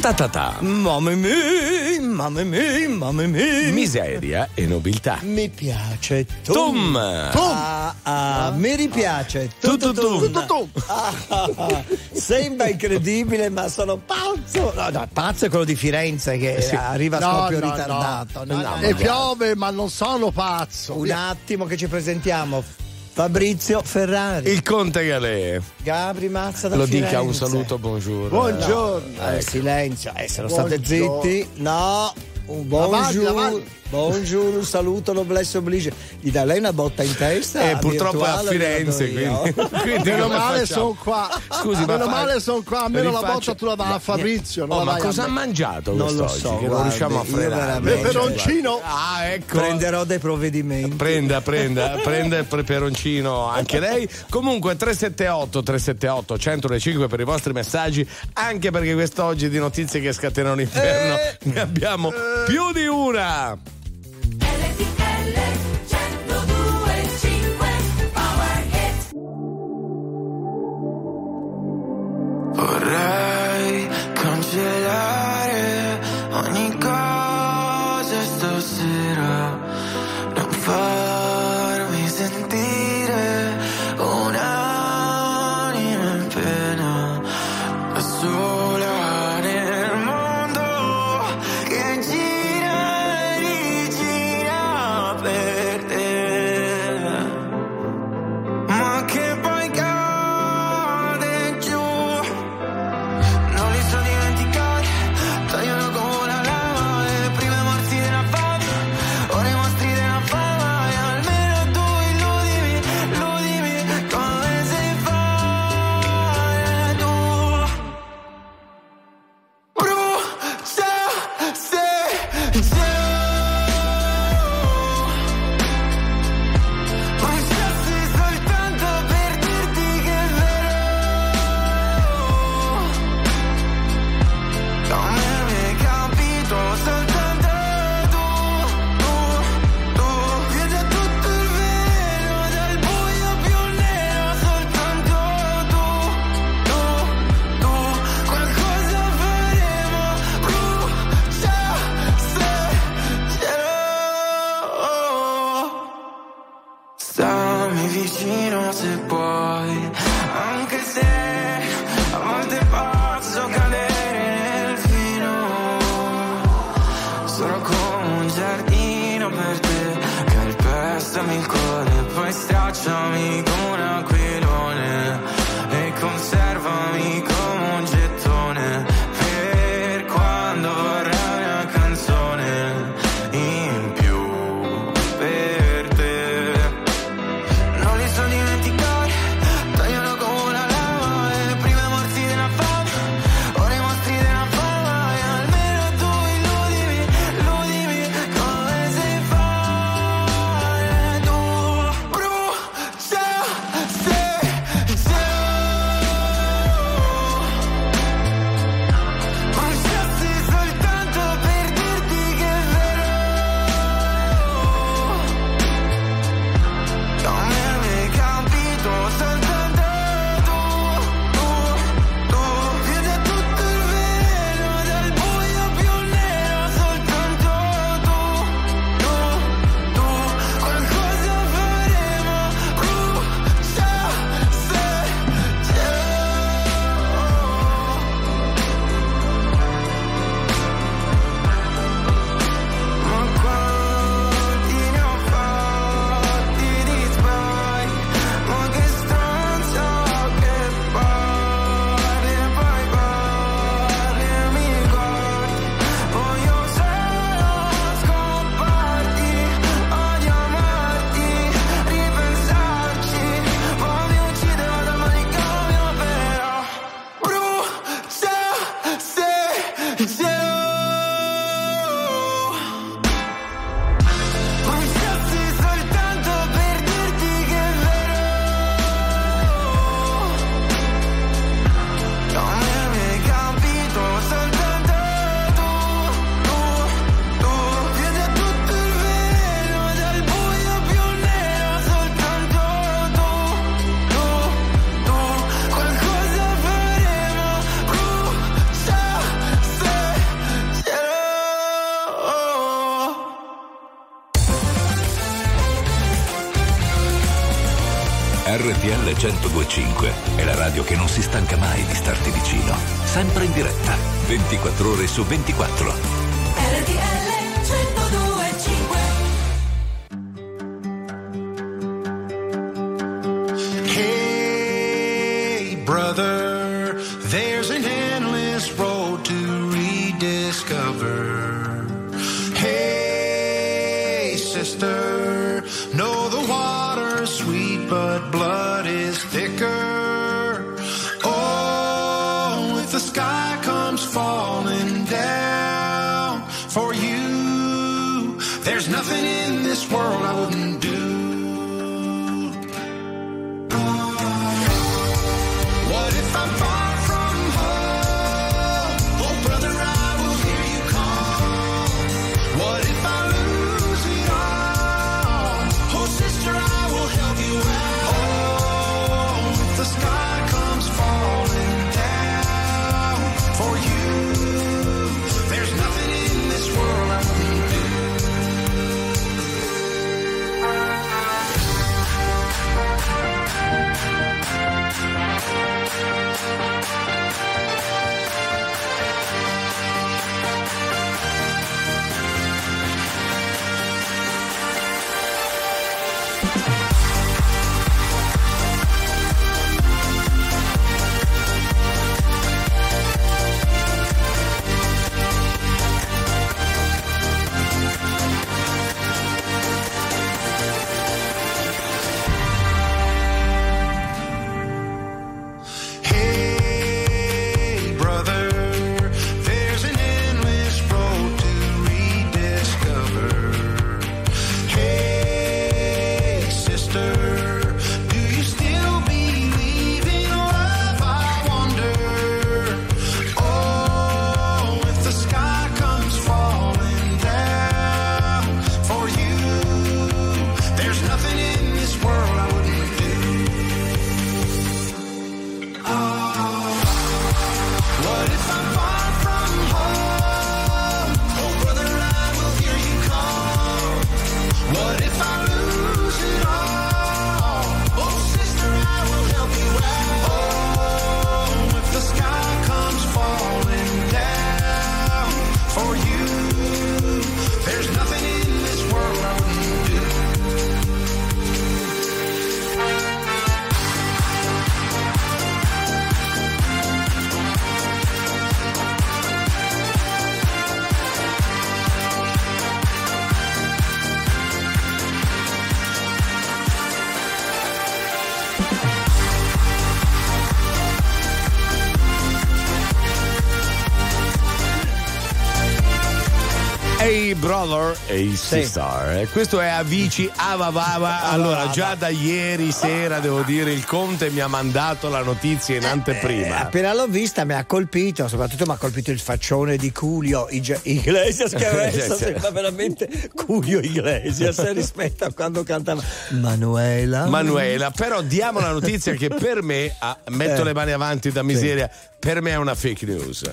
Ta ta ta. Mamma mia, mamma mia, mamma mia. Miseria e nobiltà. Mi piace tum. Tum. Ah, ah, mi ripiace Tu, tum. tu, tum. tum, tum. Ah, ah, ah. Sembra incredibile, ma sono pazzo. No, no, pazzo è quello di Firenze che arriva No, proprio no, ritardato. No, no, E piove, ma non sono pazzo. Un attimo che ci presentiamo. Fabrizio Ferrari, Il conte Galè. Gabri Mazza da Lo Firenze. dica un saluto, buongiorno. Buongiorno. Eh, silenzio, eh, se non state zitti, no. Un buongiorno, buongiorno, un saluto, noblesse oblige. Gli dà lei una botta in testa? Eh, purtroppo è a Firenze, quindi, quindi Meno male sono qua. Scusi, ma Meno fa- male sono qua. Almeno la botta tu la dai a Fabrizio. Non Oh, la ma cosa ha mangiato Non lo so, che non riusciamo a frenare. Peperoncino. Ah, ecco. Prenderò dei provvedimenti. Prenda, prenda, prenda il peperoncino anche lei. Comunque 378 378 105 per i vostri messaggi, anche perché quest'oggi di notizie che scatenano l'inferno Eh. ne abbiamo più di una. RTL 1025 Power Hit Vorrei cancellare su 24. Brother, hey sister. Eh, Questo è Avicii Avavava. Allora, già da ieri sera devo dire il Conte mi ha mandato la notizia in Eh, anteprima. appena l'ho vista mi ha colpito, soprattutto mi ha colpito il faccione di Julio Ige- Iglesias che adesso Sì, sì. sembra veramente Julio Iglesias eh, rispetto a quando cantava Manuela. Manuela, però diamo la notizia che per me, ah, metto Eh. le mani avanti da miseria, per me è una fake news.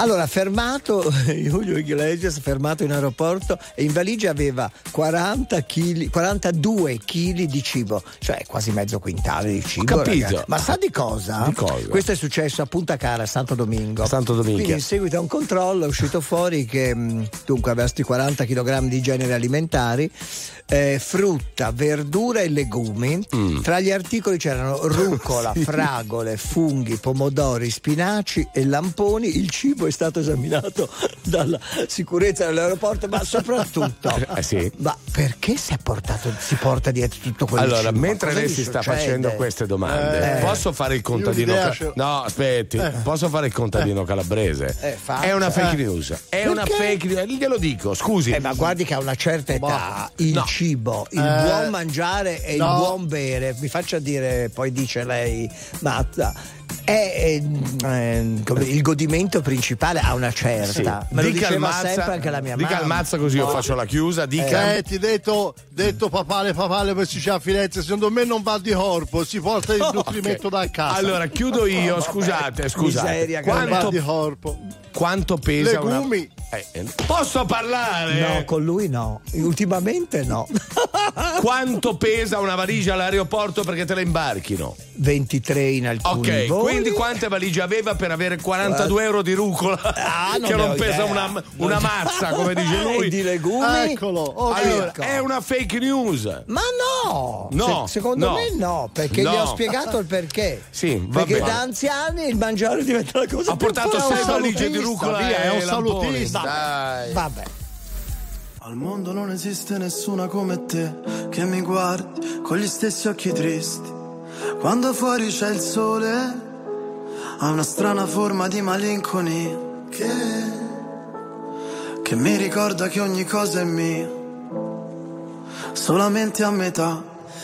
Allora, fermato Julio Iglesias, fermato in aeroporto e in valigia aveva 40 chili, 42 kg di cibo, cioè quasi mezzo quintale di cibo. capito. ragazzi. Ma sa di cosa? Di cosa? Questo è successo a Punta Cara, a Santo Domingo. Santo Domingo. Quindi in seguito a un controllo è uscito fuori che mh, dunque aveva sti 40 kg di generi alimentari, eh, frutta, verdura e legumi. Mm. Tra gli articoli c'erano rucola, fragole, funghi, pomodori, spinaci e lamponi. Il cibo è stato esaminato dalla sicurezza dell'aeroporto, ma soprattutto. Eh, sì. Ma perché si, è portato, si porta dietro tutto quello Allora, cibo? mentre lei si sta facendo queste domande, Eh. posso fare il contadino? ca- no, aspetti, posso fare il contadino calabrese? Eh, è una fake news. È una Perché? fake news. Glielo dico, scusi. Eh, ma guardi che a una certa età il No. cibo, il Eh, buon mangiare e il no. buon bere, mi faccia dire, poi dice lei, Mazza, è eh, come il godimento principale a una certa. Me lo dica al diceva Mazza, sempre anche la mia dica mamma. al Mazza così io faccio la chiusa. Dica. Eh, ti detto, detto papale, papale, per si c'è a Firenze, secondo me non va di corpo, si porta il nutrimento da casa. Allora, chiudo io, scusate, scusate. Miseria, Quanto, di corpo. quanto pesa una Legumi. Eh, eh, posso parlare? No, con lui no. Ultimamente no. Quanto pesa una valigia all'aeroporto perché te la imbarchino? 23 in alcuni Ok, voli. quindi quante valigie aveva per avere 42 euro di rucola? Ah, non che non pesa una, una mazza, come dice E lui. di legumi. Eccolo, ok. Allora, Ecco. è una fake news. Ma no! No, Se- secondo no. me no, perché No. gli ho spiegato il perché. Sì, va perché bene. da anziani il mangiare diventa la cosa Ha più portato forte. sei un valigie di rucola via, è un e salutista. Dai. Vabbè. Al mondo non esiste nessuna come te che mi guardi con gli stessi occhi tristi. Quando fuori c'è il sole, ha una strana forma di malinconia che, che mi ricorda che ogni cosa è mia, solamente a metà.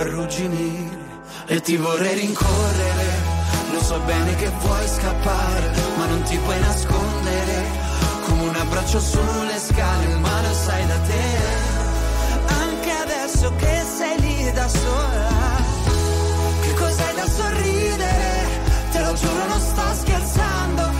arrugginire e ti vorrei rincorrere. Lo so bene che vuoi scappare, ma non ti puoi nascondere. Come un abbraccio sulle scale, ma lo sai da te. anche adesso che sei lì da sola. Che cos'hai da sorridere? Te lo giuro, non sto scherzando.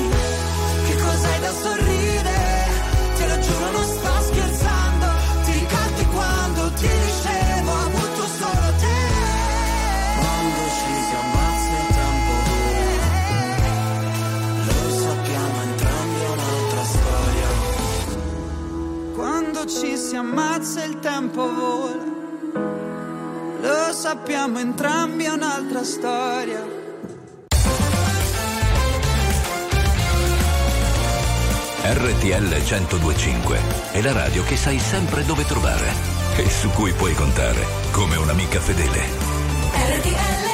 ci si ammazza il tempo vola. Lo sappiamo entrambi, è un'altra storia. RTL 1025 è la radio che sai sempre dove trovare e su cui puoi contare come un'amica fedele. RTL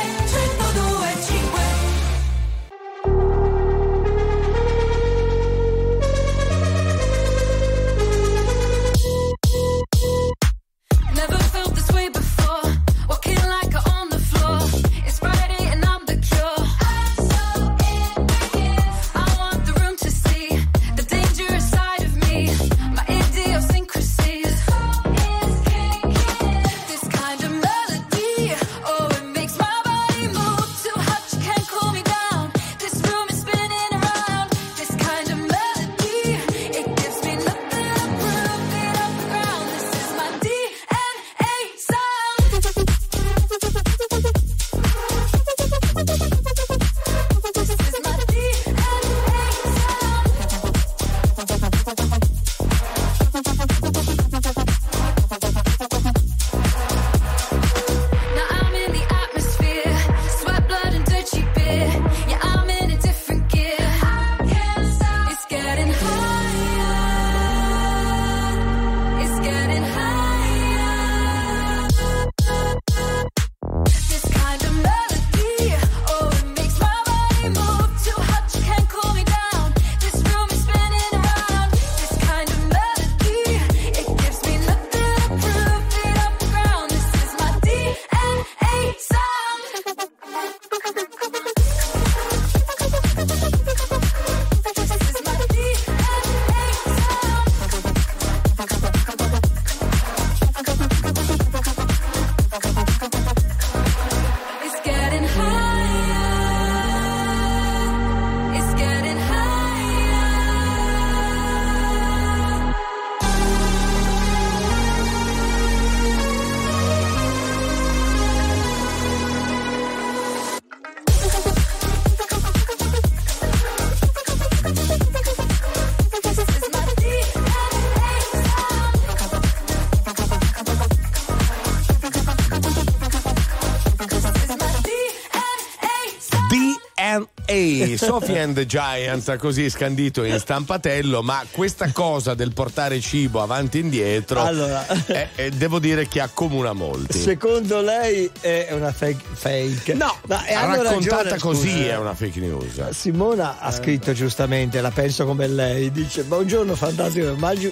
Sophie and the Giants, così scandito in stampatello, ma questa cosa del portare cibo avanti e indietro, Allora. eh, eh, devo dire che accomuna molti. Secondo lei è una fake? fake. No, e hanno raccontata ragione, così scusa. è una fake news. Simona ha scritto giustamente, la penso come lei, dice buongiorno fantastico, ma Giu-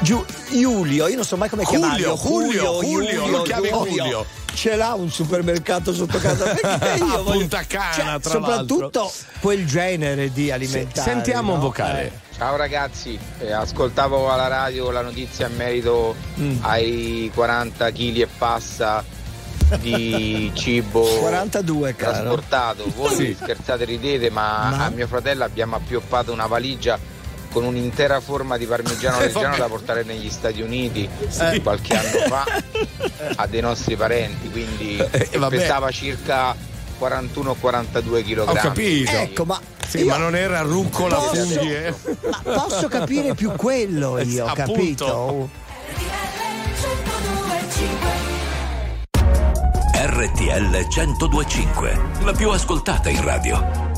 Giu- Giulio, io non so mai come Julio, chiamarlo. Julio, Julio, lo chiami Julio. Ce l'ha un supermercato sotto casa perché io A voglio- Punta Cana, cioè, tra soprattutto quel genere di alimentari. Sentiamo un no? vocale. Eh. Ciao ragazzi, eh, ascoltavo alla radio la notizia in merito Mm. ai 40 kg e passa di cibo 42 caro. trasportato. Voi Sì. scherzate ridete, ma, Ma- a mio fratello abbiamo appioppato una valigia con un'intera forma di parmigiano Eh, reggiano da portare negli Stati Uniti Sì. qualche anno fa a dei nostri parenti, quindi Eh, pesava circa 41 o 42 kg. Ho capito. Ecco, ma Sì, ma non era rucola posso- funghi, eh? ma posso capire più quello io, Eh, capito? RTL 1025, la più ascoltata in radio.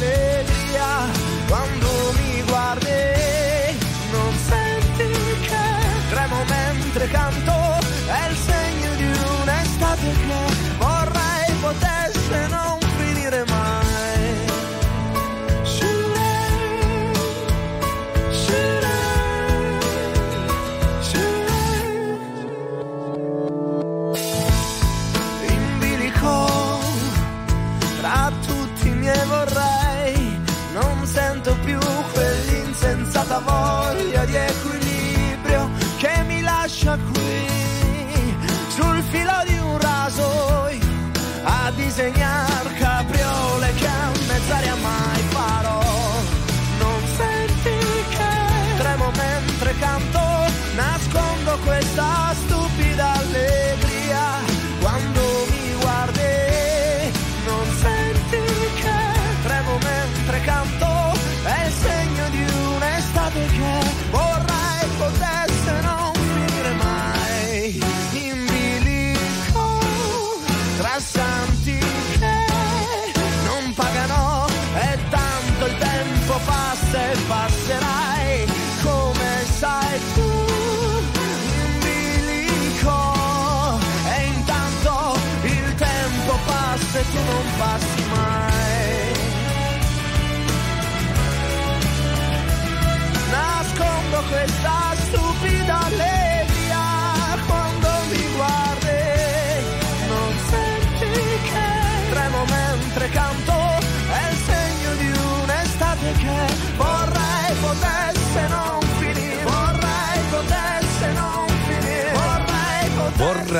money.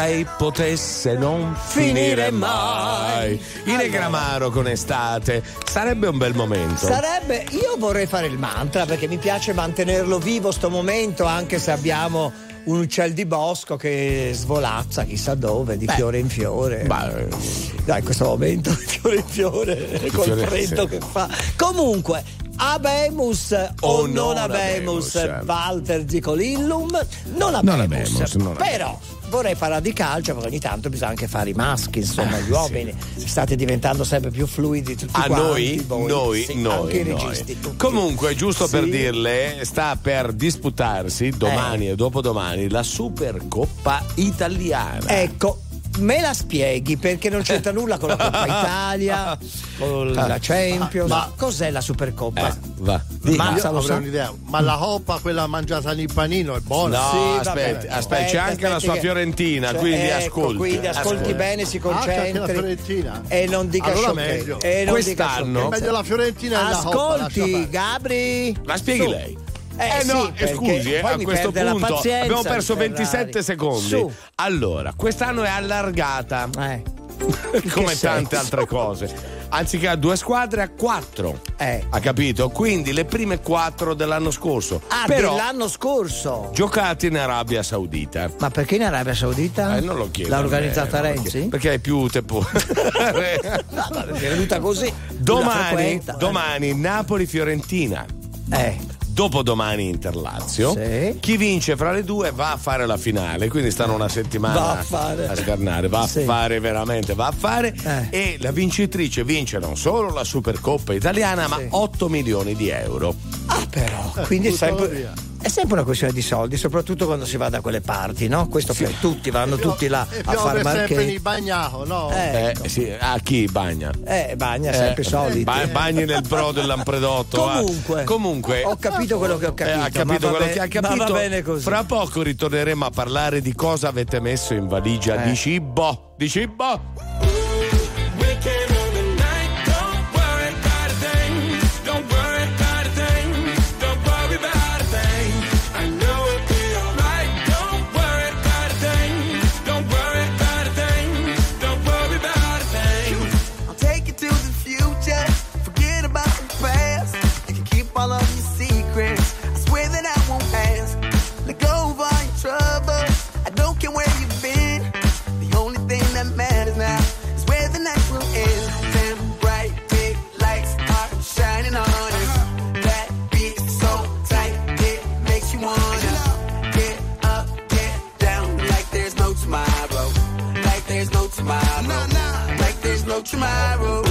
Vorrei potesse non finire mai. mai. In Egramaro con estate sarebbe un bel momento. Sarebbe, io vorrei fare il mantra perché mi piace mantenerlo vivo sto momento anche se abbiamo un uccel di bosco che svolazza chissà dove, di fiore in fiore. Beh, Dai, in questo momento, di fiore in fiore, col fiore- freddo sì. che fa. Comunque, abemus o, O non non abemus, abemus. Walter Zicolillum, non abemus. Non abemus, non abemus. Però vorrei parlare di calcio perché ogni tanto bisogna anche fare i maschi, insomma, Ah, gli uomini. State diventando sempre più fluidi tutti A quanti. noi, voi. noi, Sì, noi, anche i noi. registi. Comunque, giusto per Sì. dirle, sta per disputarsi domani Eh. e dopodomani la Supercoppa italiana. Ecco, me la spieghi perché non c'entra nulla con la Coppa Italia, con la Champions. Ma- Cos'è la Supercoppa? Eh, va. Di- Ma un'idea. Ma la coppa, quella mangiata nel panino, è buona? No, Sì, aspetti, vabbè. aspetta, c'è anche la sua che- Fiorentina, cioè, quindi ecco, ascolti. Quindi ascolti Ascolti. bene, si Ah, c'è anche la concentri. Fiorentina? e non dica Allora meglio. E non dica Quest'anno- sciocchezze. Meglio la Fiorentina e la coppa. Ascolti. Gabri. La spieghi Su. lei. Eh, Eh, no, sì, eh, scusi, eh, a questo punto abbiamo perso Ferrari. 27 secondi. Su. Allora, quest'anno è allargata, Eh, come tante altre cose. Anziché a due squadre, a quattro. Eh. Ha capito? Quindi le prime quattro dell'anno scorso. Ah, Però dell'anno scorso. giocate in Arabia Saudita. Ma perché in Arabia Saudita? Eh, non lo chiedo. L'ha me, organizzata lo Renzi? Perché hai più tempo. No, è venuta così. Domani, frequenta. domani Napoli-Fiorentina. Eh. Dopodomani Inter-Lazio. Sì. Chi vince fra le due va a fare la finale. Quindi stanno una settimana Va a fare. a scarnare. Va Sì. a fare veramente, va a fare. Eh. E la vincitrice vince non solo la Supercoppa italiana, ma Sì. 8 milioni di euro. Ah, però. Quindi sempre, via. È sempre una questione di soldi, soprattutto quando si va da quelle parti, no? Questo per tutti, vanno tutti là a far piove sempre marchetti. nel bagnato, no? Eh, Eh, sì, a chi bagna? eh, bagna sempre Eh, soldi. ba- bagni nel pro del Lampredotto. Comunque, Comunque ho capito quello che ho Eh, capito. ha ma capito quello be- che ha ma capito. va bene così. Fra poco ritorneremo a parlare di cosa avete messo in valigia Eh. di cibo. Di cibo? Tomorrow.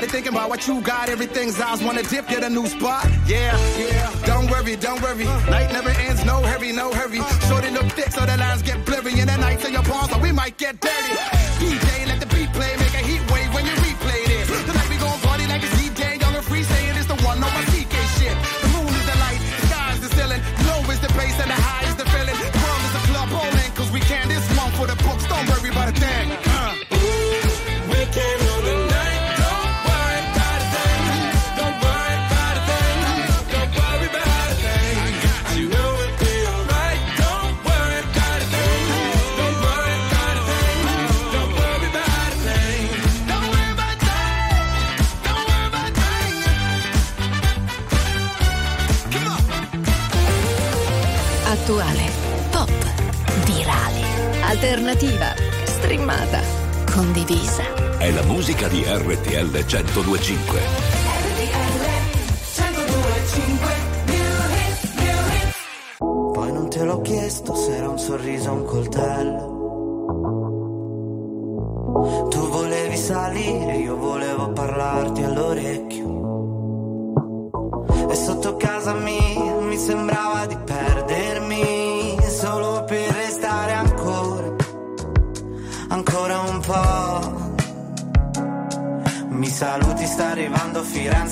Everybody thinking about what you got. Everything's ours. Wanna dip, get a new spot. Yeah, yeah. Don't worry, don't worry. Night never ends. No hurry, no hurry. Shorty look thick, so the lines get blurry. And the nights in your paws, so we might get dirty. DJ, let the beat play. alternativa, streamata, condivisa. È la musica di RTL 1025. RTL 1025 Poi non te l'ho chiesto se era un sorriso o un coltello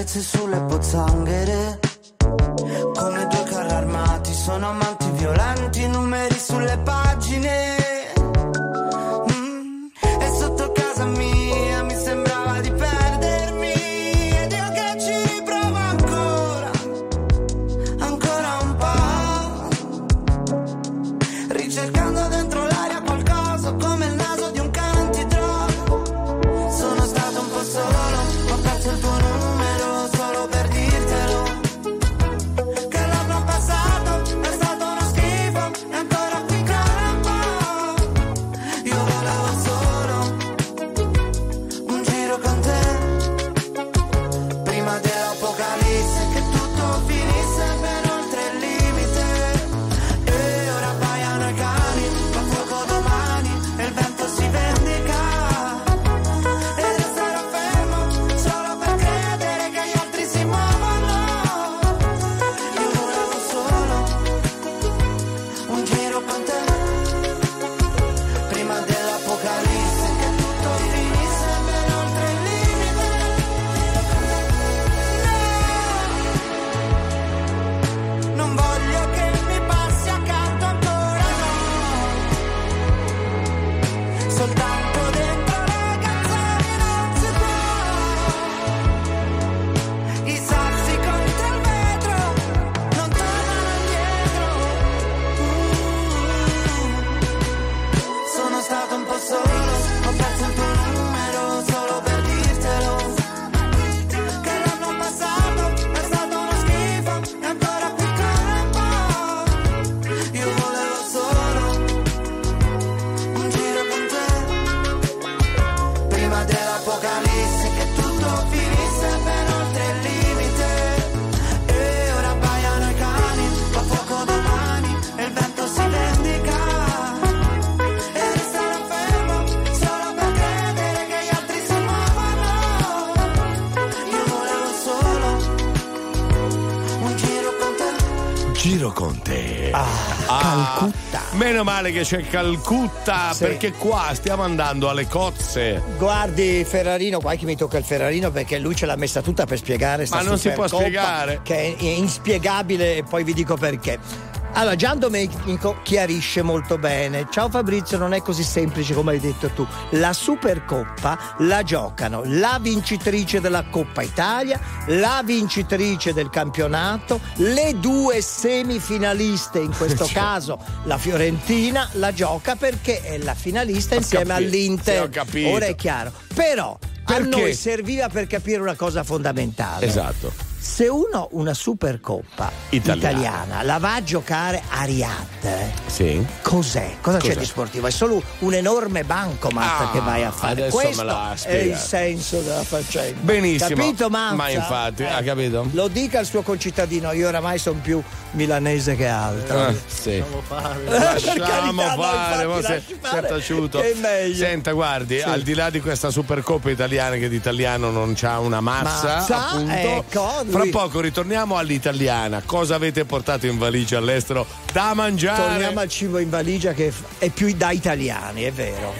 etzez zure pozangere male che c'è Calcutta sì. perché qua stiamo andando alle cozze. Guardi Ferrarino, qua che mi tocca il Ferrarino perché lui ce l'ha messa tutta per spiegare. Ma non si può Coppa, spiegare. Che è inspiegabile e poi vi dico perché. Allora, Gian Domenico chiarisce molto bene. Ciao Fabrizio, non è così semplice come hai detto tu. La Supercoppa la giocano la vincitrice della Coppa Italia, la vincitrice del campionato, le due semifinaliste, in questo caso la Fiorentina, la gioca perché è la finalista insieme capito, all'Inter. ho. Ora è chiaro. Però a Perché? noi serviva per capire una cosa fondamentale. Esatto. Se uno una Supercoppa Italiana. italiana, la va a giocare a Riyadh, Sì. cos'è? Cosa c'è Cos'è? di sportivo? È solo un enorme bancomat Ah, che vai a fare. Questo è il senso della faccenda. Benissimo. Capito, Manza? Ma infatti, ha capito? Lo dica al suo concittadino, io oramai sono più milanese che altro. Ah, sì. Per Lasciamo carità, no, fare, infatti, mo se- fare, è taciuto. che è meglio. Senta, guardi, al di là di questa Supercoppa italiana che di italiano non c'ha una mazza, Mazza, appunto, ecco, lui- poco ritorniamo all'italiana. Cosa avete portato in valigia all'estero da mangiare? Torniamo al cibo in valigia che è più da italiani, è vero.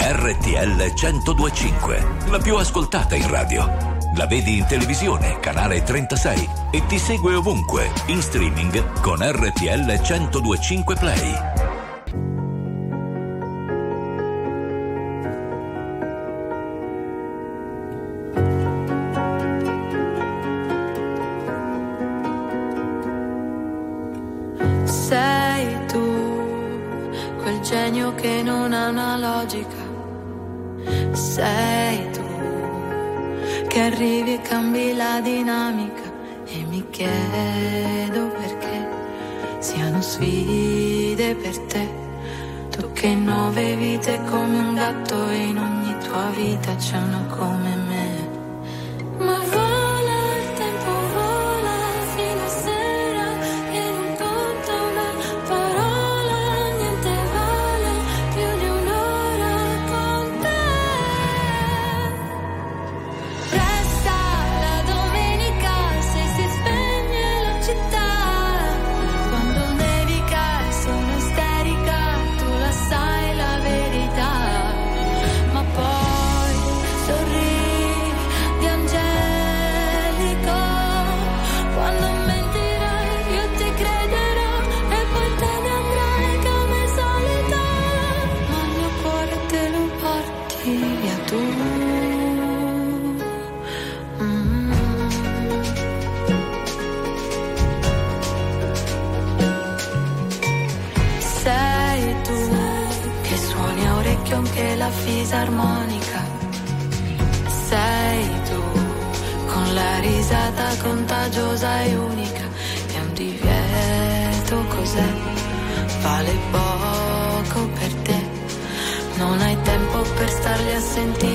RTL 1025, la più ascoltata in radio. La vedi in televisione, canale 36 e ti segue ovunque, in streaming con RTL 1025 Play. Dinamica. E mi chiedo perché siano sfide per te. Tu che nove vite come un gatto in ogni tua vita c'è uno come contagiosa e unica. È un divieto, cos'è? Vale poco per te. Non hai tempo per starli a sentire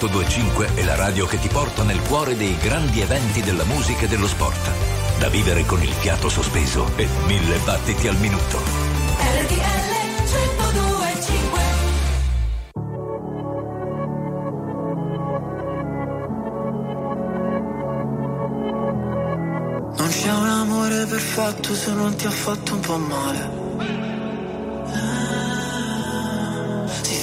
1025 è la radio che ti porta nel cuore dei grandi eventi della musica e dello sport. Da vivere con il fiato sospeso e mille battiti al minuto. Non c'è un amore perfetto se non ti ha fatto un po' male.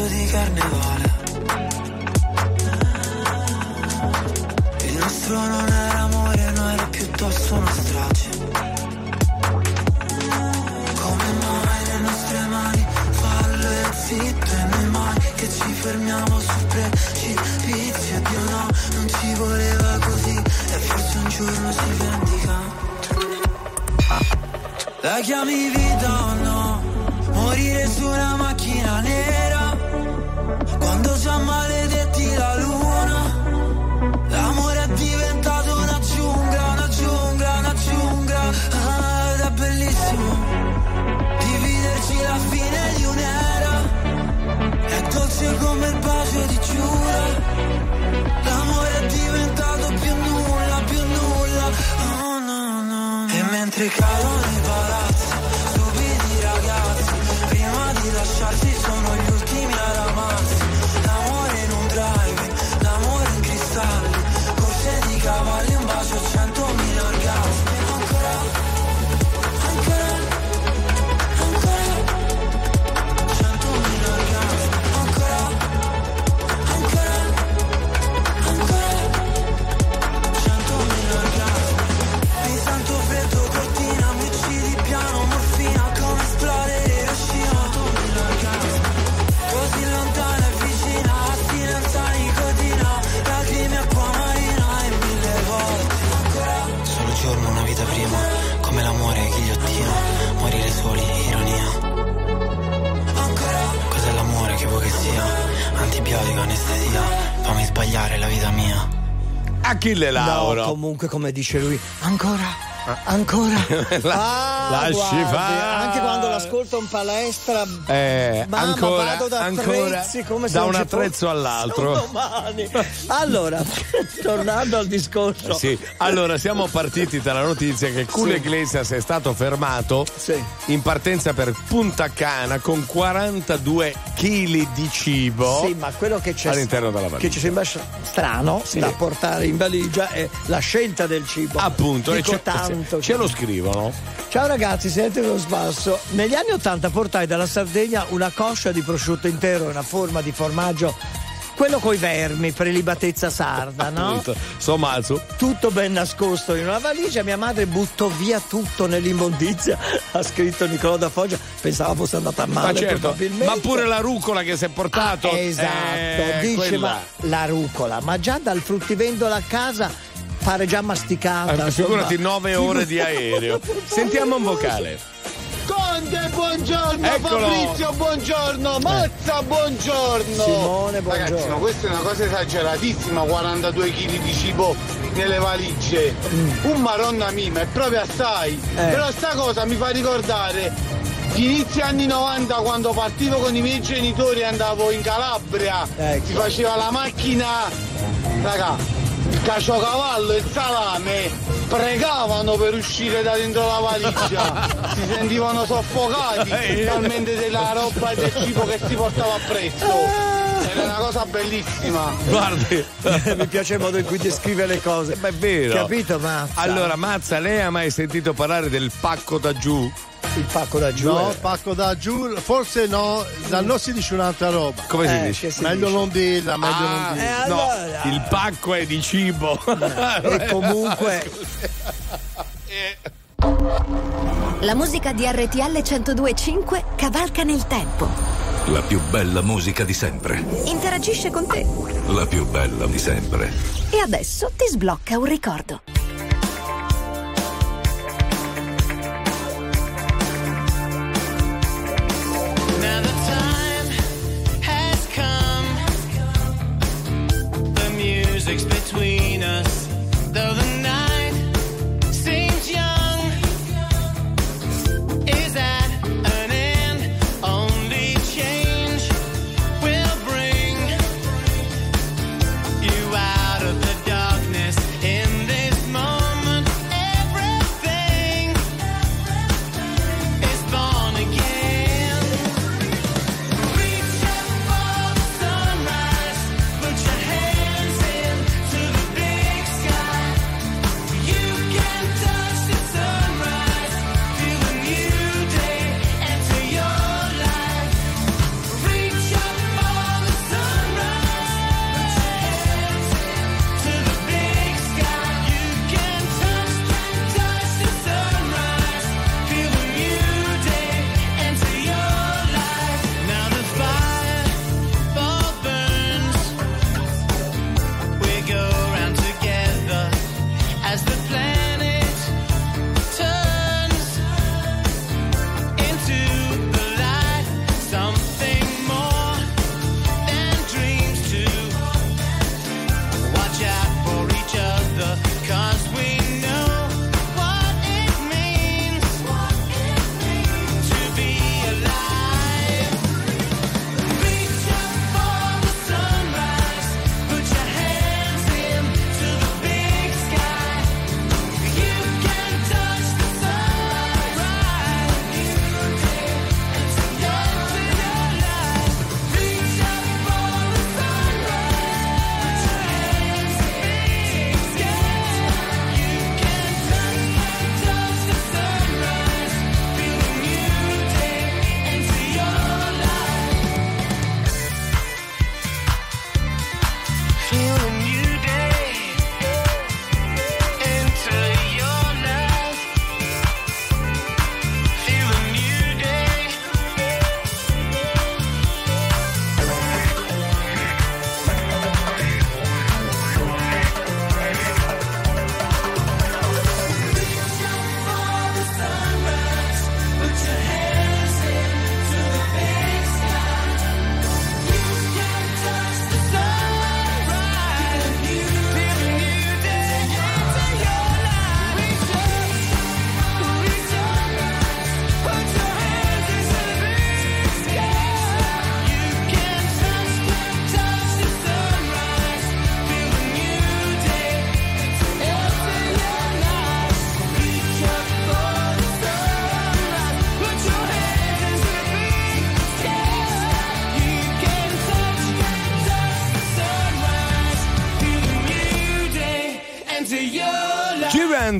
scherzo di carnevale. Il nostro non era amore, no era piuttosto una strage. Come mai le nostre mani fallo e zitto e noi mai che ci fermiamo sul precipizio. Dio no, non ci voleva così e forse un giorno si vendica. La chiami vita o no? Morire su una macchina E Achille Lauro. No, comunque come dice lui, ancora. Ancora Ah, lasci guardi, fare. anche quando l'ascolto in palestra Eh, mamma, ancora, vado da ancora attrezzi come se da un attrezzo fosse all'altro. domani. allora tornando al discorso Sì, allora siamo partiti dalla notizia che Julio Sì. Iglesias è stato fermato in partenza per Punta Cana con 42 kg di cibo Sì, ma quello che c'è all'interno della valigia. che ci sembra strano Sì. da portare in valigia è la scelta del cibo. Appunto, e ce, tanto. ce lo scrivono. Ciao ragazzi, siete lo spasso. Negli anni Ottanta portai dalla Sardegna una coscia di prosciutto intero in una forma di formaggio, quello coi vermi, prelibatezza sarda, no? Somazu. Tutto ben nascosto in una valigia, mia madre buttò via tutto nell'immondizia. Ha scritto Nicolò da Foggia, pensava fosse andata male. Ma certo, probabilmente. ma pure la rucola che si è portato. Ah, esatto, eh, dice quella. ma la rucola, ma già dal fruttivendolo a casa pare già masticata. Eh, figurati insomma. 9 ore di aereo. Sentiamo un vocale. Conte, buongiorno, Eccolo. Fabrizio, buongiorno, Mazza, buongiorno. Simone, Ragazzi, buongiorno. ma questa è una cosa esageratissima, 42 kg di cibo nelle valigie. Un maronna mima, è proprio assai. Eh. Però sta cosa mi fa ricordare gli inizi anni 90 quando partivo con i miei genitori e andavo in Calabria. Ecco. Si faceva la macchina, raga, caciocavallo e il salame pregavano per uscire da dentro la valigia si sentivano soffocati talmente della roba e del cibo che si portava appresso era una cosa bellissima. Guardi. Mi piace il modo in cui descrive le cose. Ma è vero. Capito, Mazza? Allora, Mazza, lei ha mai sentito parlare del pacco da giù? Il pacco da giù. No, eh. pacco da giù, forse no, da noi si dice un'altra roba. Come si Eh, dice? si meglio dice? non dirla, meglio non Ah, dirla. Eh, no, allora. il pacco è di cibo. E comunque La musica di RTL 1025 cavalca nel tempo. La più bella musica di sempre. Interagisce con te. La più bella di sempre. E adesso ti sblocca un ricordo.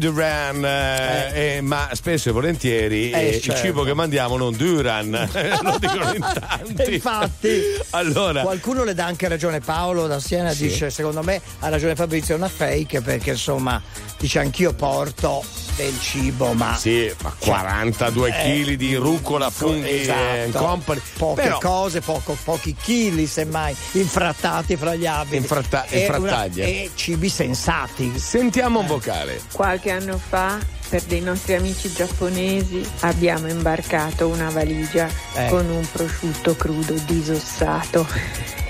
Duran eh, eh, ma spesso e volentieri Eh, eh, il certo. cibo che mandiamo non Duran, lo dicono in tanti. Infatti, Allora, qualcuno le dà anche ragione. Paolo da Siena Sì. dice: Secondo me ha ragione Fabrizio, è una fake perché insomma dice anch'io porto del cibo, ma sì, ma 42 Eh, kg di rucola, funghi esatto. company. poche Però, cose, poco- pochi chili, semmai, infrattati fra gli abiti. Infratta- E una-. E cibi sensati. Sentiamo un vocale. Qualche anno fa, per dei nostri amici giapponesi, abbiamo imbarcato una valigia Eh. con un prosciutto crudo disossato.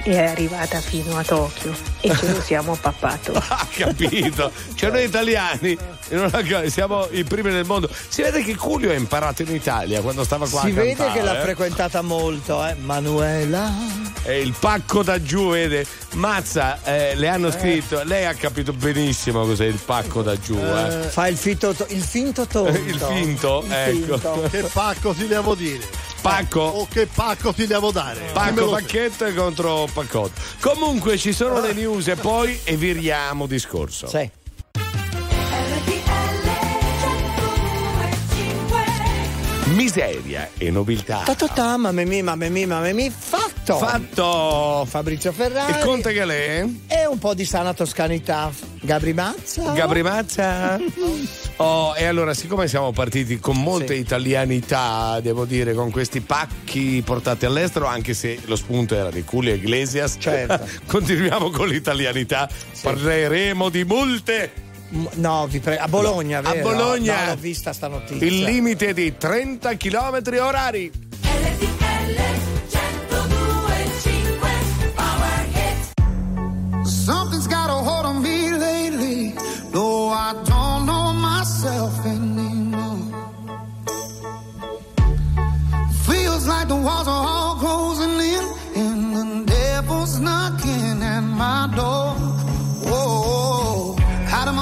E è arrivata fino a Tokyo e ce lo siamo pappato. Ha capito? Cioè noi italiani siamo i primi del mondo. Si vede che Culio ha imparato in Italia quando stava qua Si a vede cantare, che l'ha eh. frequentata molto, eh. Manuela. E il pacco da giù, vede? Mazza, eh, le hanno scritto, lei ha capito benissimo cos'è il pacco da giù, eh. Fa il, fito, il finto tonto. Il finto, ecco. finto. Che pacco ti devo dire? Pacco. O che pacco ti devo dare? Pacco pacchetto contro paccotto. Comunque ci sono le news e poi e viriamo discorso. Sì. Miseria e nobiltà. Ta ta ta, mamma mia, mamma mia, mamma mia, fatto. Fatto. Fabrizio Ferrari. Il conte lei? E un po' di sana toscanità. Gabri Mazza. Gabri Mazza? Oh, e allora, siccome siamo partiti con molte italianità, devo dire, con questi pacchi portati all'estero, anche se lo spunto era di Julio Iglesias, Certo. continuiamo con l'italianità. Parleremo di multe. No, vi prego. A Bologna, A vero? Bologna. No, l'ho vista sta notizia. Il limite di 30 km orari. Something's got a hold on me lately. No, I don't know myself anymore. Feels like the walls are all closing in, and the devil's knocking at my door.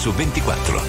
Su 24.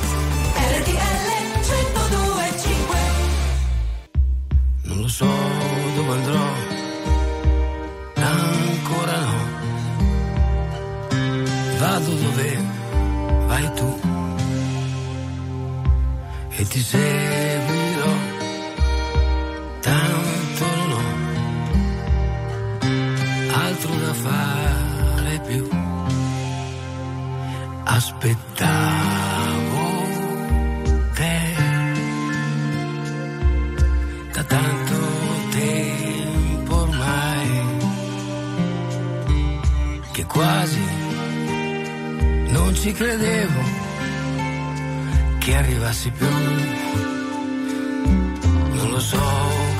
Credevo che arrivassi più. Non lo so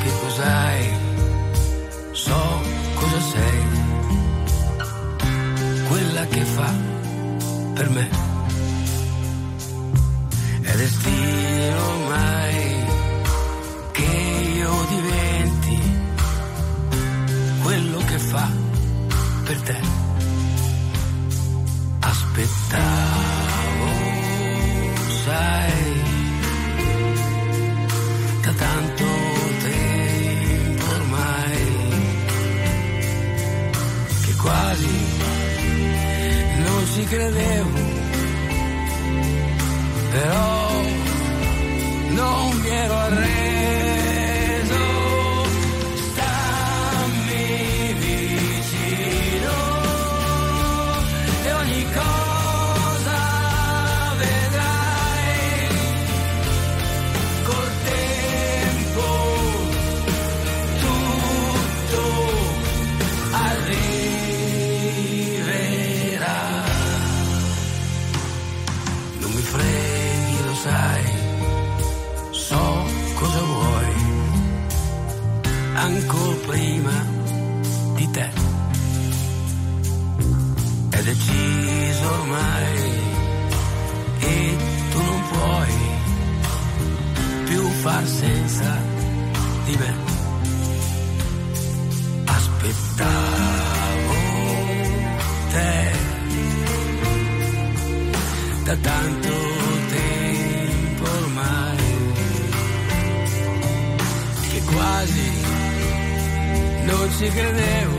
che cos'hai, so cosa sei. che fa per me. È destino ormai ci credevo, però non mi ero arreso. Ormai e tu non puoi più far senza di me. Aspettavo te. Da tanto tempo ormai che quasi non ci credevo,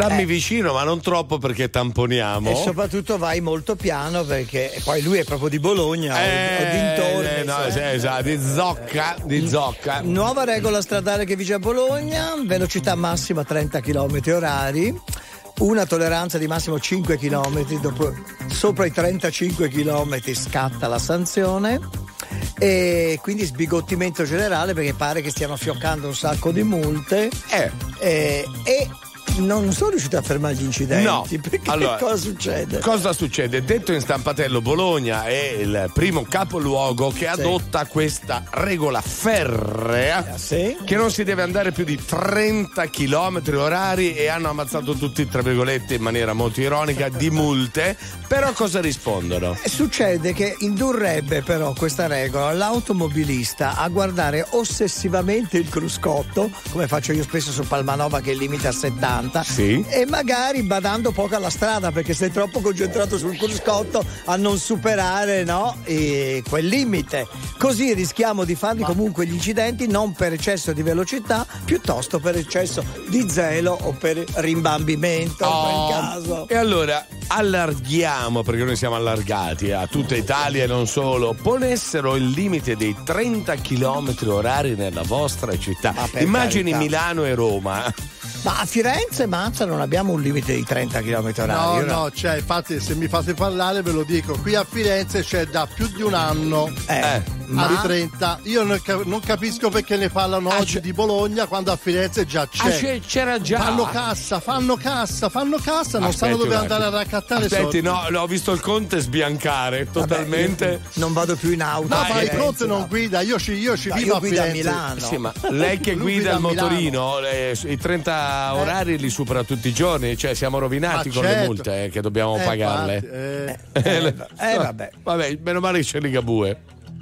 Eh, stammi vicino, ma non troppo perché tamponiamo. E soprattutto vai molto piano perché poi lui è proprio di Bologna o- o, Eh, dintorni. eh, no, sì, esatto, di zocca, di zocca. Nuova regola stradale che vige a Bologna, velocità massima 30 km orari, una tolleranza di massimo 5 km, dopo, sopra i 35 km scatta la sanzione e quindi sbigottimento generale perché pare che stiano fioccando un sacco di multe Eh. Eh, e non sono riuscito a fermare gli incidenti. No, Perché allora, cosa succede? Cosa succede? Detto in stampatello, Bologna è il primo capoluogo che adotta questa regola ferrea che non si deve andare più di 30 km orari e hanno ammazzato tutti, tra virgolette, in maniera molto ironica, di multe. Però cosa rispondono? Eh, Succede che indurrebbe però questa regola l'automobilista a guardare ossessivamente il cruscotto, come faccio io spesso su Palmanova che limite a 70, Sì. e magari badando poco alla strada perché sei troppo concentrato sul cruscotto a non superare no, quel limite. Così rischiamo di farli comunque gli incidenti non per eccesso di velocità, piuttosto per eccesso di zelo o per rimbambimento in Oh, quel caso. E allora allarghiamo, perché noi siamo allargati a tutta Italia e non solo, ponessero il limite dei 30 km orari nella vostra città. per Immagini carità. Milano e Roma. Ma a Firenze, Mazza, non abbiamo un limite di 30 km No, orari. no, cioè, infatti, se mi fate parlare ve lo dico. Qui a Firenze c'è da più di un anno. Eh, a di ma- 30. Io non, cap- non capisco perché ne parlano oggi di Bologna quando a Firenze già c'è. Ah, c'è- c'era già. Fanno cassa, fanno cassa, fanno cassa, non sanno Aspetti dove un andare a raccattare Aspetti, soldi. no, ho visto il conte sbiancare totalmente. non vado più in auto. No, ma il Firenze, Conte non no. guida, io ci, io ci No, vivo io a Firenze. Milano. Sì, ma lei che guida guida il motorino, eh, i 30 orari li supera tutti i giorni, cioè siamo rovinati Ma con le certo. multe eh, che dobbiamo Eh, pagarle. infatti, eh. Eh, vabbè. Vabbè, meno male che c'è Ligabue.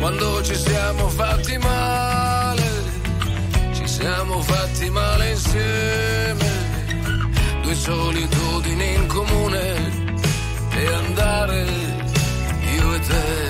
Quando ci siamo fatti male, ci siamo fatti male insieme. Due solitudini in comune e andare io e te.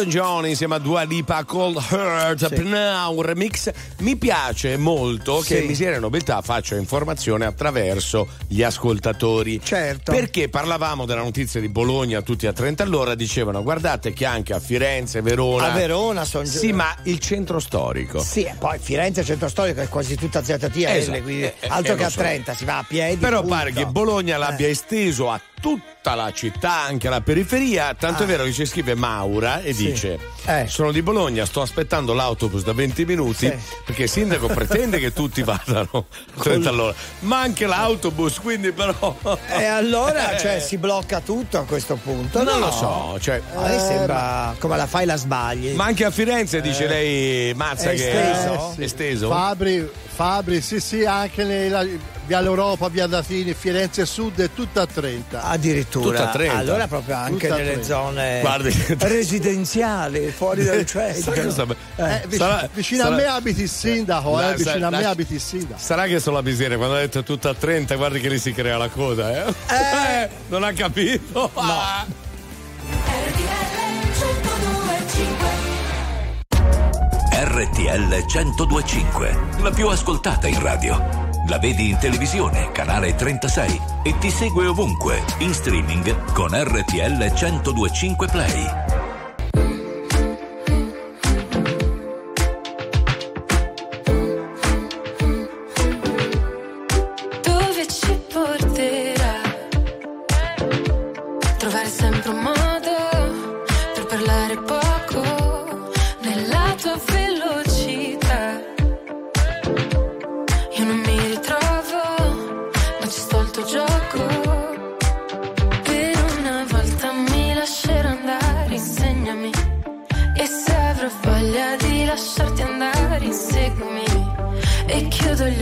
Elton John insieme a Dua Lipa Cold Heart Now, un remix mi piace molto che Sì. Miseria e Nobiltà faccia informazione attraverso gli ascoltatori certo perché parlavamo della notizia di Bologna tutti a 30 all'ora dicevano guardate che anche a Firenze, Verona A Verona sono sì ma il centro storico Sì, e poi Firenze centro storico è quasi tutta ZTL, Esatto, quindi eh, eh, altro eh, che a so. 30, si va a piedi. Però punto. pare che Bologna l'abbia Eh. esteso a tutta la città, anche alla periferia. Tanto Ah. è vero che ci scrive Maura e Sì. dice: Eh. Sono di Bologna, sto aspettando l'autobus da 20 minuti Sì. perché il sindaco pretende che tutti vadano a 30 all'ora. Ma anche l'autobus, quindi però. E allora Eh. cioè, si blocca tutto a questo punto. Non no? lo so, cioè- A me Eh, sembra come la fai la sbagli. Ma anche a Firenze dice lei, Mazza, È che esteso? è esteso. Fabri, Fabri, sì, sì, anche nella, via l'Europa, via Datini, Firenze Sud è tutta a 30. Addirittura. Tutta a 30. Allora proprio anche nelle 30. zone Guardi- residenziali, fuori dal centro. Sai cosa- Eh, vic- sarà- vicino sarà- a me abiti il sindaco, eh, Dai, vicino sai, a me lascia- abiti il sindaco. Sarà che sono la miseria, quando ha detto tutta a 30, guardi che lì si crea la coda, eh? Eh, non ha capito. Ah. RTL 1025, la più ascoltata in radio. La vedi in televisione, canale 36 e ti segue ovunque, in streaming con RTL 1025 Play.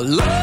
love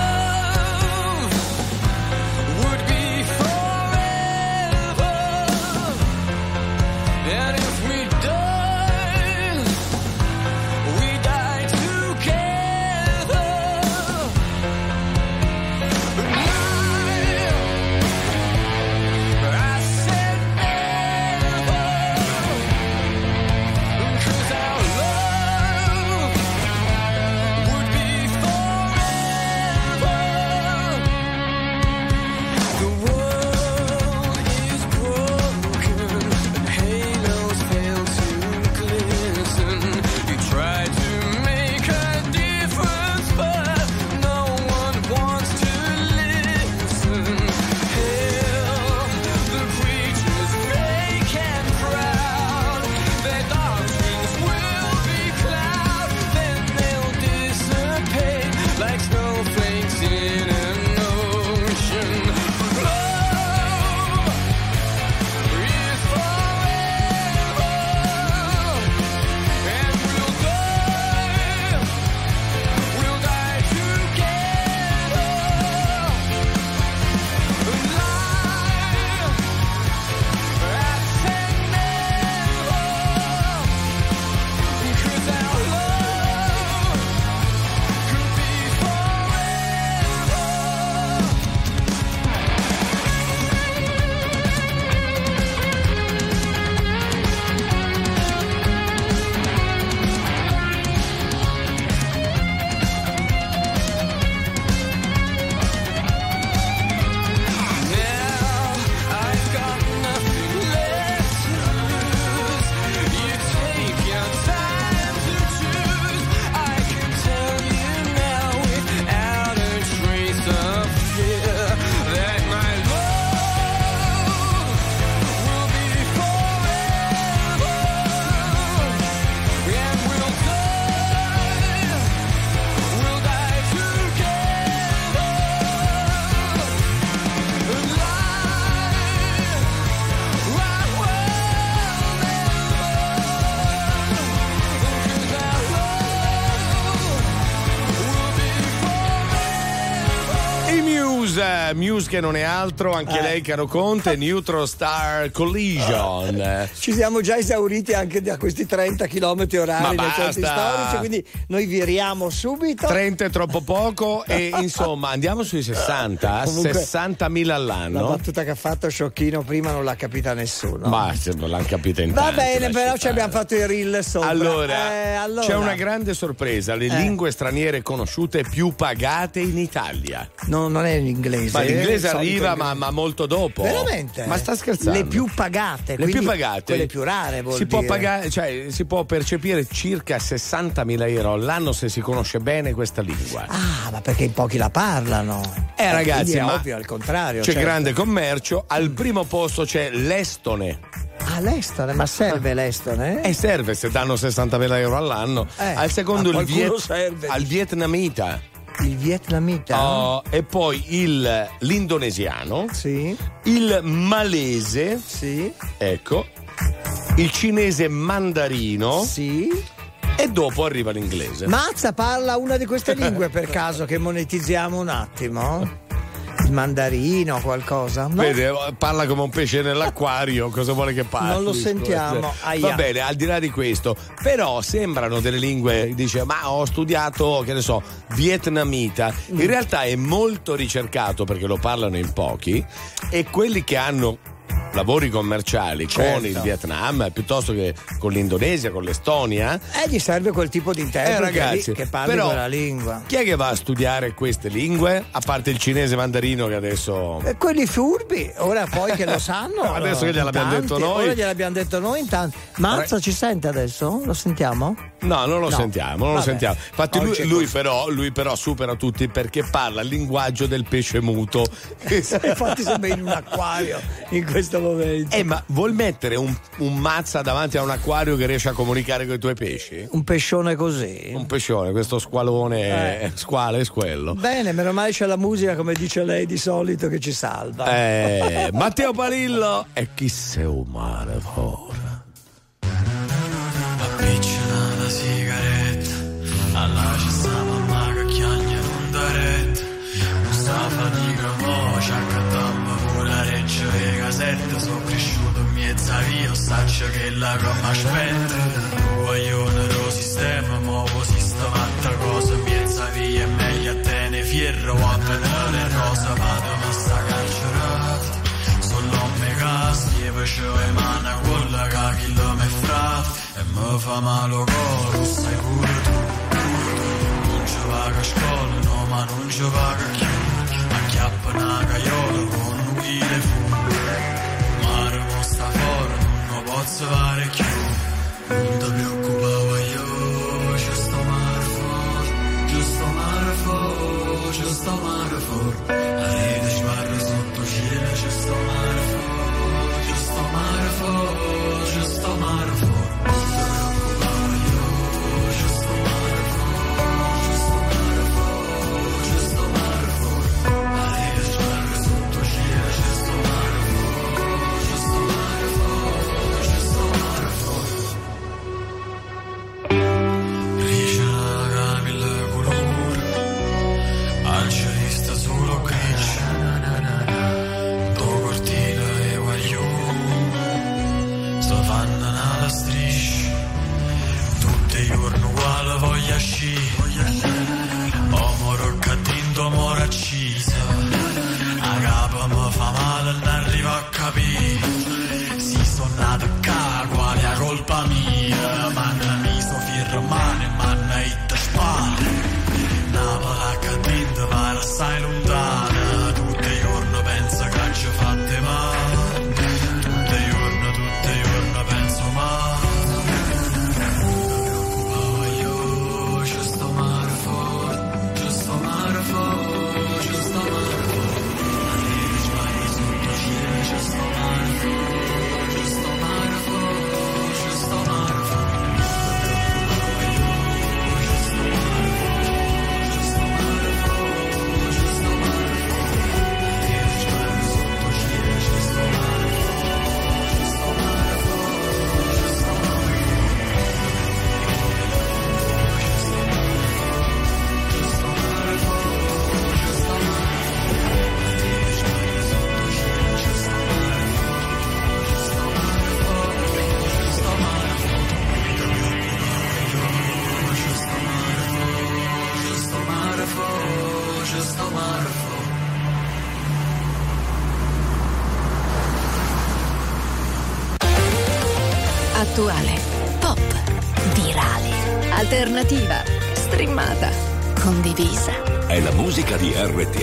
Muse, che non è altro, anche Eh. lei caro Conte, Neutron Star Collision. Ci siamo già esauriti anche da questi 30 km orari nei centri storici, quindi noi viriamo subito. 30 è troppo poco e insomma andiamo sui 60, Comunque, 60.000 La all'anno. battuta che ha fatto Sciocchino prima non l'ha capita nessuno. Ma non l'hanno capita in Va bene, però ci abbiamo fatto il reel sopra. Allora, Eh, allora. c'è una grande sorpresa, le Eh. lingue straniere conosciute più pagate in Italia. No, non è l'inglese. Ma l'inglese eh, arriva ma, ma molto dopo. Veramente? Ma sta scherzando? Le più pagate. Le più pagate. Quelle più rare si può pagare, cioè si può percepire circa 60.000 euro all'anno se si conosce bene questa lingua. Ah, ma perché in pochi la parlano. Eh, ragazzi, quindi è ovvio, al contrario. C'è certo. grande commercio, al primo posto c'è l'estone. Ah, l'estone, ma serve l'estone? E serve se danno 60.000 euro all'anno. Eh, al secondo il, viet- serve. al vietnamita. Il vietnamita? Oh, e poi il, l'indonesiano. Il malese. Ecco. Il cinese mandarino. E dopo arriva l'inglese. Mazza parla una di queste lingue per caso che monetizziamo un attimo? Il mandarino, qualcosa? No? Vede, parla come un pesce nell'acquario, cosa vuole che parli? Non lo sentiamo, aia. Va bene, al di là di questo, però sembrano delle lingue, dice, ma ho studiato, che ne so, vietnamita. Mm. In realtà è molto ricercato perché lo parlano in pochi e quelli che hanno lavori commerciali con Certo. il Vietnam piuttosto che con l'Indonesia, con l'Estonia. Eh, gli serve quel tipo di interprete Eh, ragazzi, lì che parli però- quella lingua. Chi è che va a studiare queste lingue? A parte il cinese mandarino che adesso. E quelli furbi, ora poi che lo sanno. Adesso che gliel'abbiamo detto noi. Ora gliel'abbiamo detto noi in tanti. Mazza ci sente adesso? Lo sentiamo? No, non lo No. sentiamo, non lo Vabbè. sentiamo. Infatti lui, lui però, lui però supera tutti perché parla il linguaggio del pesce muto. Infatti sembra in un acquario in questo momento. Eh, ma vuol mettere un, un mazza davanti a un acquario che riesce a comunicare con i tuoi pesci? Un pescione così. Un pescione, questo squalone, Eh. squale è quello. Bene, meno male c'è la musica, come dice lei di solito, che ci salva. Eh, Matteo Parillo e chi sei umano ora? Appicciona la sigaretta Alla c'è sta mamma che chiagna non da retta Non sta fatica mo Ci accattamba pure la reggia e casetta A via Saccio che la come aspetta Guaglione lo sistema Mo sistematta cosa in mezzo a via È meglio a te ne fierro A vedere rosa Vado ma sta carcerata. Solo me casti e facevo le mani a quella che chi me frate E mi fa male coro, sai pure tu, Non ci vaga a scuola, no ma non ci vaga più Acchiappa una caiola con un chile fu posso fare più Non ti preoccupare io, ci sto mare fuori Ci sto mare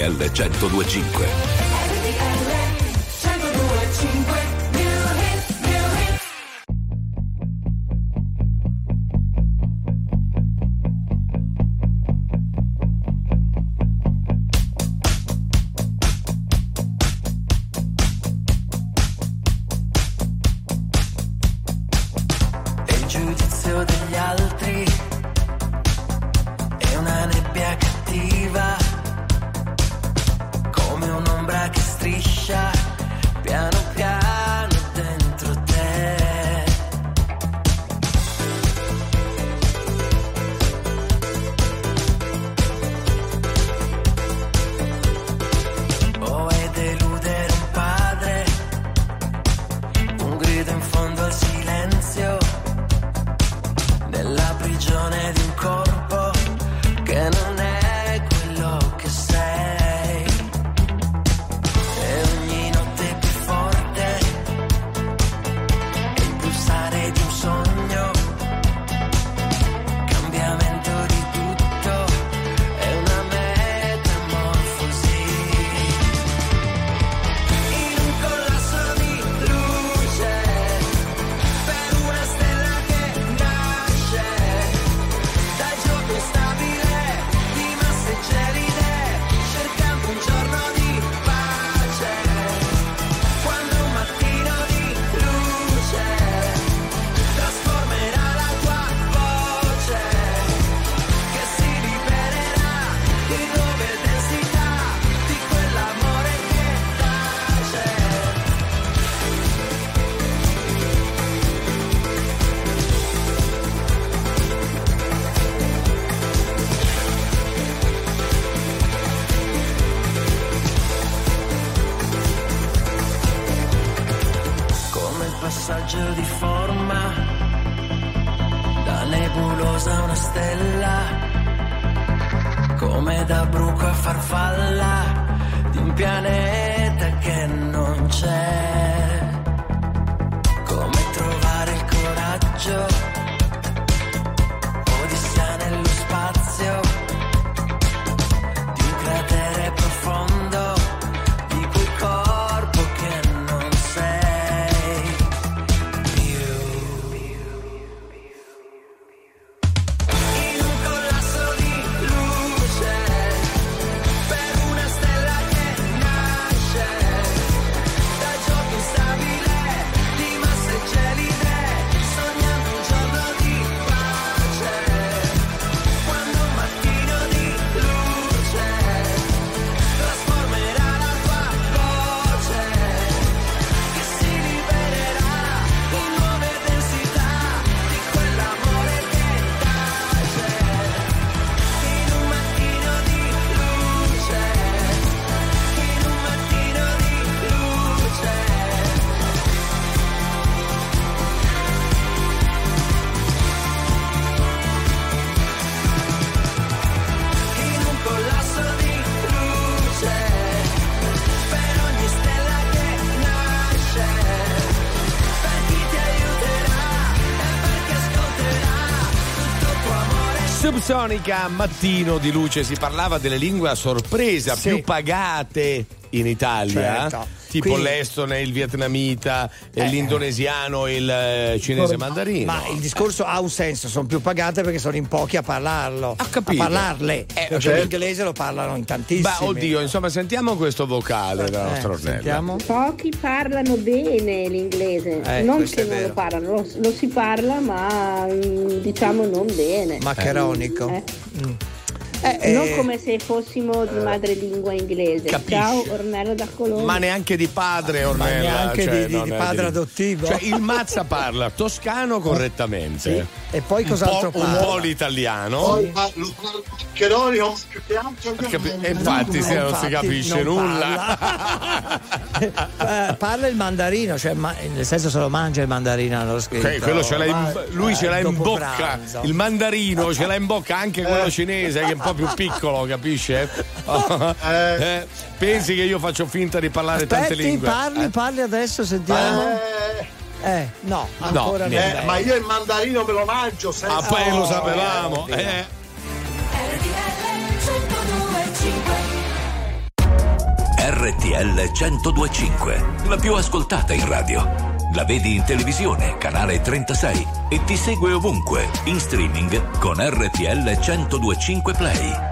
RTL 1025. Subsonica, mattino di luce, si parlava delle lingue a sorpresa Sì. più pagate in Italia, Certo. Tipo Quindi- l'estone, il vietnamita, Eh. l'indonesiano e il eh, cinese mandarino. Ma il discorso ha un senso, sono più pagate perché sono in pochi a parlarlo. A capito. parlarle. perché certo. l'inglese lo parlano in tantissimi. Ma oddio, insomma, sentiamo questo vocale della nostra Ornella. Eh, sentiamo. Pochi parlano bene l'inglese, Eh, non che non lo parlano, lo, lo si parla ma mm, diciamo non bene. Maccheronico. Eh. Eh, non eh, come se fossimo di madrelingua inglese. Capisci. Ciao Ornello da Colombo. Ma neanche di padre Ornella. neanche cioè, di- di- non di padre adottivo. Cioè, il Mazza parla toscano correttamente. E poi cos'altro un po', un parla? po' l'italiano. Poi ma- lo parlo Capi- e infatti, se non si capisce non nulla. Eh, parla il mandarino, cioè ma- nel senso se lo mangia il mandarino hanno scritto. Ok, quello ce l'ha in- Ma- lui ce l'ha in bocca, pranzo. il mandarino ce l'ha in bocca anche quello cinese che è un po' più piccolo, capisce? Eh, pensi che io faccio finta di parlare tante Aspetti, lingue? parli, Eh? parli adesso, sentiamo. Eh, no, ancora No. Eh, ma io il mandarino me lo mangio senza... Ah, poi lo Oh, sapevamo. eh, eh. RTL 1025, la più ascoltata in radio. La vedi in televisione, canale 36 e ti segue ovunque, in streaming con RTL 1025 Play.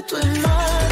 de tu hermano.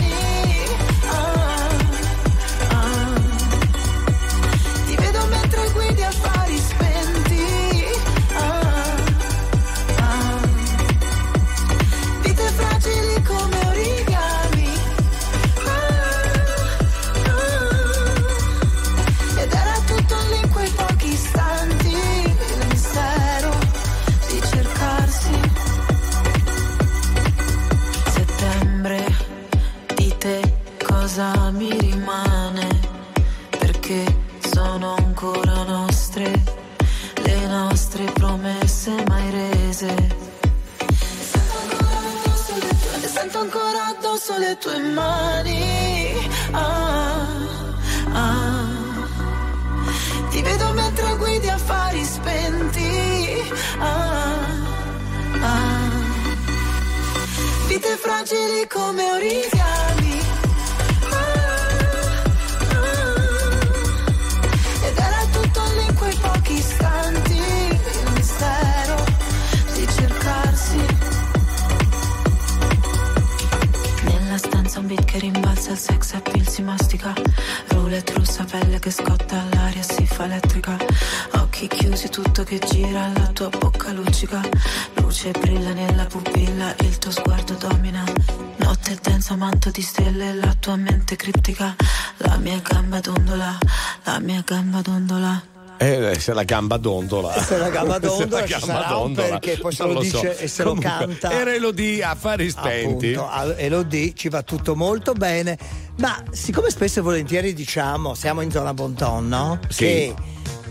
Se la gamba dondola. Se la gamba Se dondola la gamba dondola. perché poi se lo so. dice e se lo Comunque, canta. Era Elodie, affari spenti. Appunto, a Elodie ci va tutto molto bene, ma siccome spesso e volentieri diciamo siamo in zona Bonton, no? Sì. Che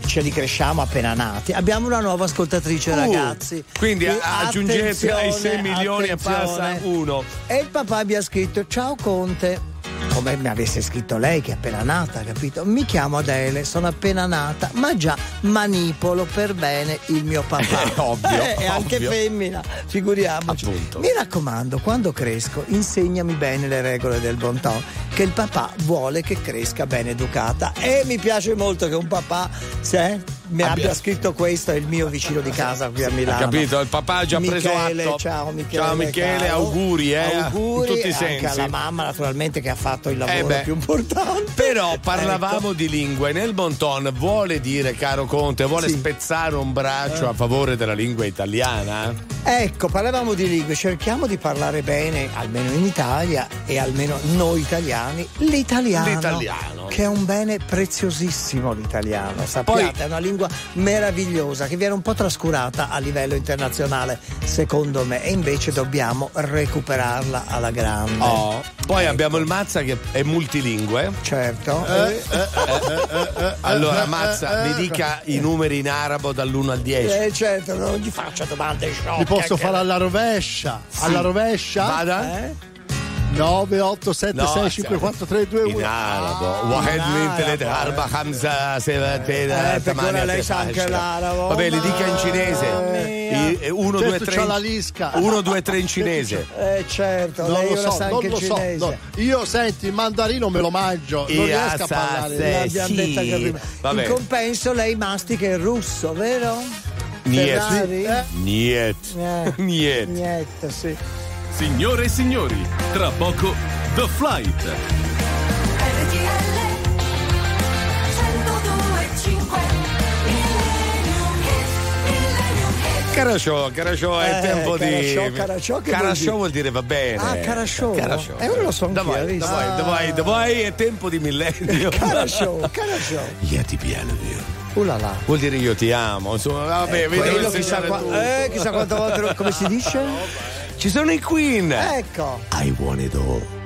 ce li cresciamo appena nati. Abbiamo una nuova ascoltatrice, Uh, ragazzi. quindi E a- aggiungete ai 6 attenzione, milioni e passa uno. E il papà mi ha scritto: Ciao Conte. Come mi avesse scritto lei che è appena nata, capito? Mi chiamo Adele, sono appena nata, ma già manipolo per bene il mio papà. Eh, ovvio, Eh, è anche ovvio. femmina, figuriamoci. Appunto. Mi raccomando, quando cresco, insegnami bene le regole del bon ton, che il papà vuole che cresca ben educata. E mi piace molto che un papà se, mi Abbia- abbia scritto questo, è il mio vicino di casa qui a Milano. Capito? Il papà ha già preso Michele, atto. Ciao Michele. Ciao Michele, caro. auguri, eh, Auguri in tutti i anche sensi. alla mamma naturalmente che ha fatto il lavoro Eh più importante. Però parlavamo di lingue. Nel Bonton vuole dire, caro Conte, vuole Sì. spezzare un braccio Eh. a favore della lingua italiana? Ecco, parlavamo di lingue, cerchiamo di parlare bene, almeno in Italia e almeno noi italiani, l'italiano. L'italiano. Che è un bene preziosissimo l'italiano, sappiate, Poi- è una lingua meravigliosa che viene un po' trascurata a livello internazionale, secondo me, e invece dobbiamo recuperarla alla grande. Oh. Poi abbiamo il Mazza che è multilingue. Certo. Eh, Allora, Mazza, mi dica i numeri in arabo dall'1 al 10. Eh certo, non gli faccia domande sciocche. Li posso che- fare alla rovescia? Alla rovescia? Vada. Eh? 9, 8, 7, No, 6, 5, 4, 3, 2, 1. In arabo. Wahed min telet arba khamsa sevatin Eh, perché ora thamania lei sa anche l'arabo. Vabbè, li dica in cinese. 1, 2, Certo, 3. c'ha la lisca. 1, 2, 3 in cinese. Eh certo, Non lo so, non lo so. no. Io senti, il mandarino me lo mangio, non riesco a parlare. L'abbiamo detta anche prima. In compenso lei mastica il russo, vero? Niet. Ferrari? Eh? Niet. Eh, Niet. Niente, sì. Signore e signori, tra poco The Flight. RTL 102.5 Millennium Hit, Millennium Hit. Carasciò, Carasciò è Eh, tempo Carasciò, di. Carasciò che vuol Carasciò dire? vuol dire va bene. Ah, Carasciò. Carasciò. Eh, ora lo so Da anch'io, hai voi, da visto? voi, da voi, da voi è tempo di millennio. Carasciò, Carasciò. Io ti piano, Dio. Uh là là. Vuol dire io ti amo, insomma, vabbè, Eh, vedo quello che chissà, qua- eh, chissà quante volte lo- come si dice? Ci sono i Queen. Ecco. I want it all.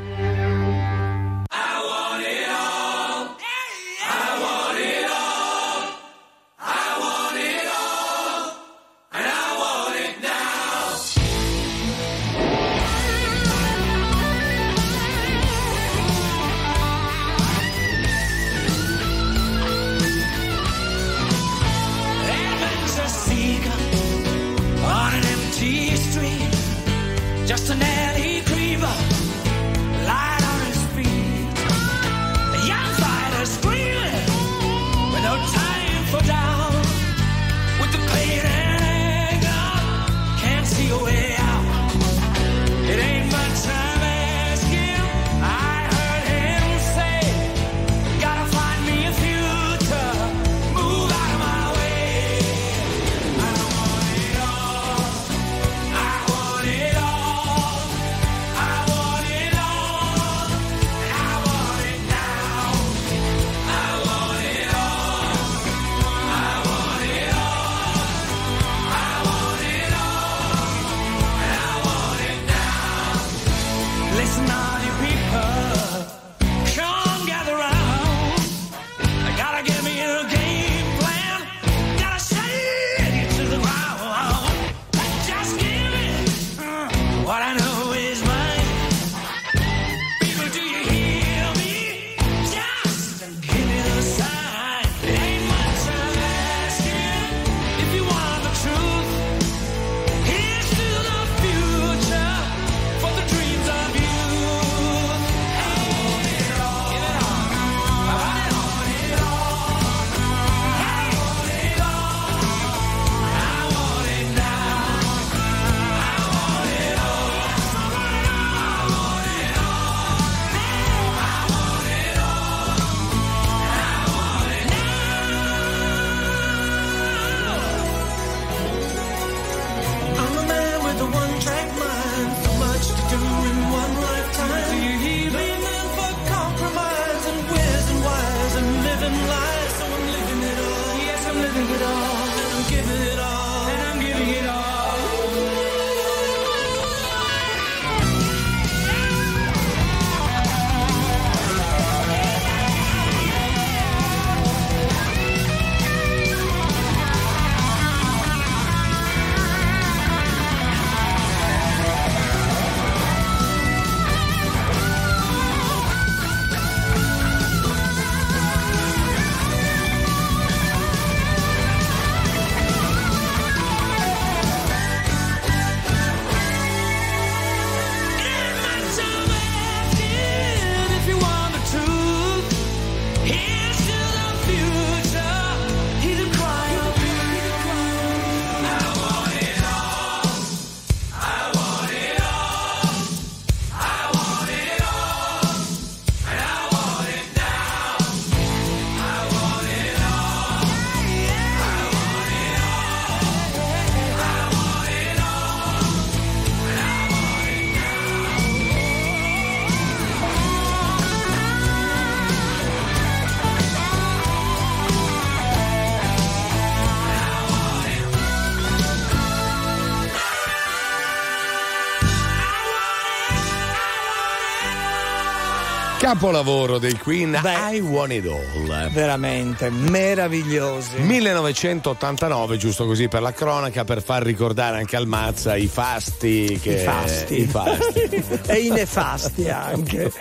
Capolavoro dei Queen, I Want It All. Veramente meravigliosi. 1989, giusto così per la cronaca, per far ricordare anche al Mazza i fasti. Che... I fasti. I fasti. e i nefasti anche.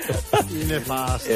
I nefasti.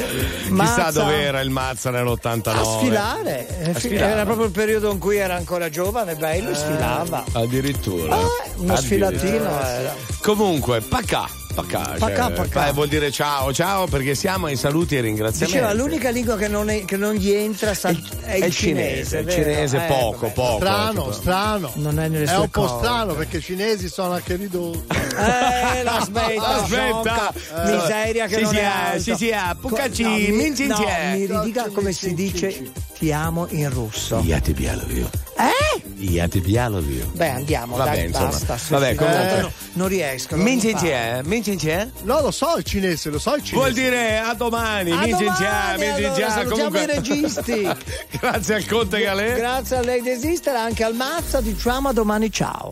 Chissà dove era il Mazza nell'89. A sfilare. Eh, A sfilare. Era proprio il periodo in cui era ancora giovane, bello, sfilava. Addirittura. Ah, uno Addirittura. sfilatino era. Comunque, pacà. Pacà, Pacà, cioè, pacà. eh, vuol dire ciao ciao perché siamo ai saluti e ringraziamenti. Diceva l'unica lingua che non, è- che non gli entra è, il è il cinese. cinese, il vero? cinese Eh, poco, vabbè. poco. Strano, tipo. strano. Non è nelle È sue un po' strano perché i cinesi sono anche ridotti. Eh, la smetta, Aspetta. sciocca, miseria che Sì, non sì, è eh, alta. sì, sì, eh, Pucacci, Co- no, mi- no, mi ridica come si dice ti amo in russo. Io ti bialovio. Eh? Io ti bialovio. Beh, andiamo, Vabbè, dai, insomma. basta. Vabbè, comunque. Eh. Non, non riesco. Mincincie, mincincie? No, lo so il cinese, lo so il cinese. Vuol dire a domani, mincincie, mincincie. Allora, comunque... i registi. grazie al Conte Galè. Grazie a lei di esistere, anche al Mazza, diciamo a domani, ciao.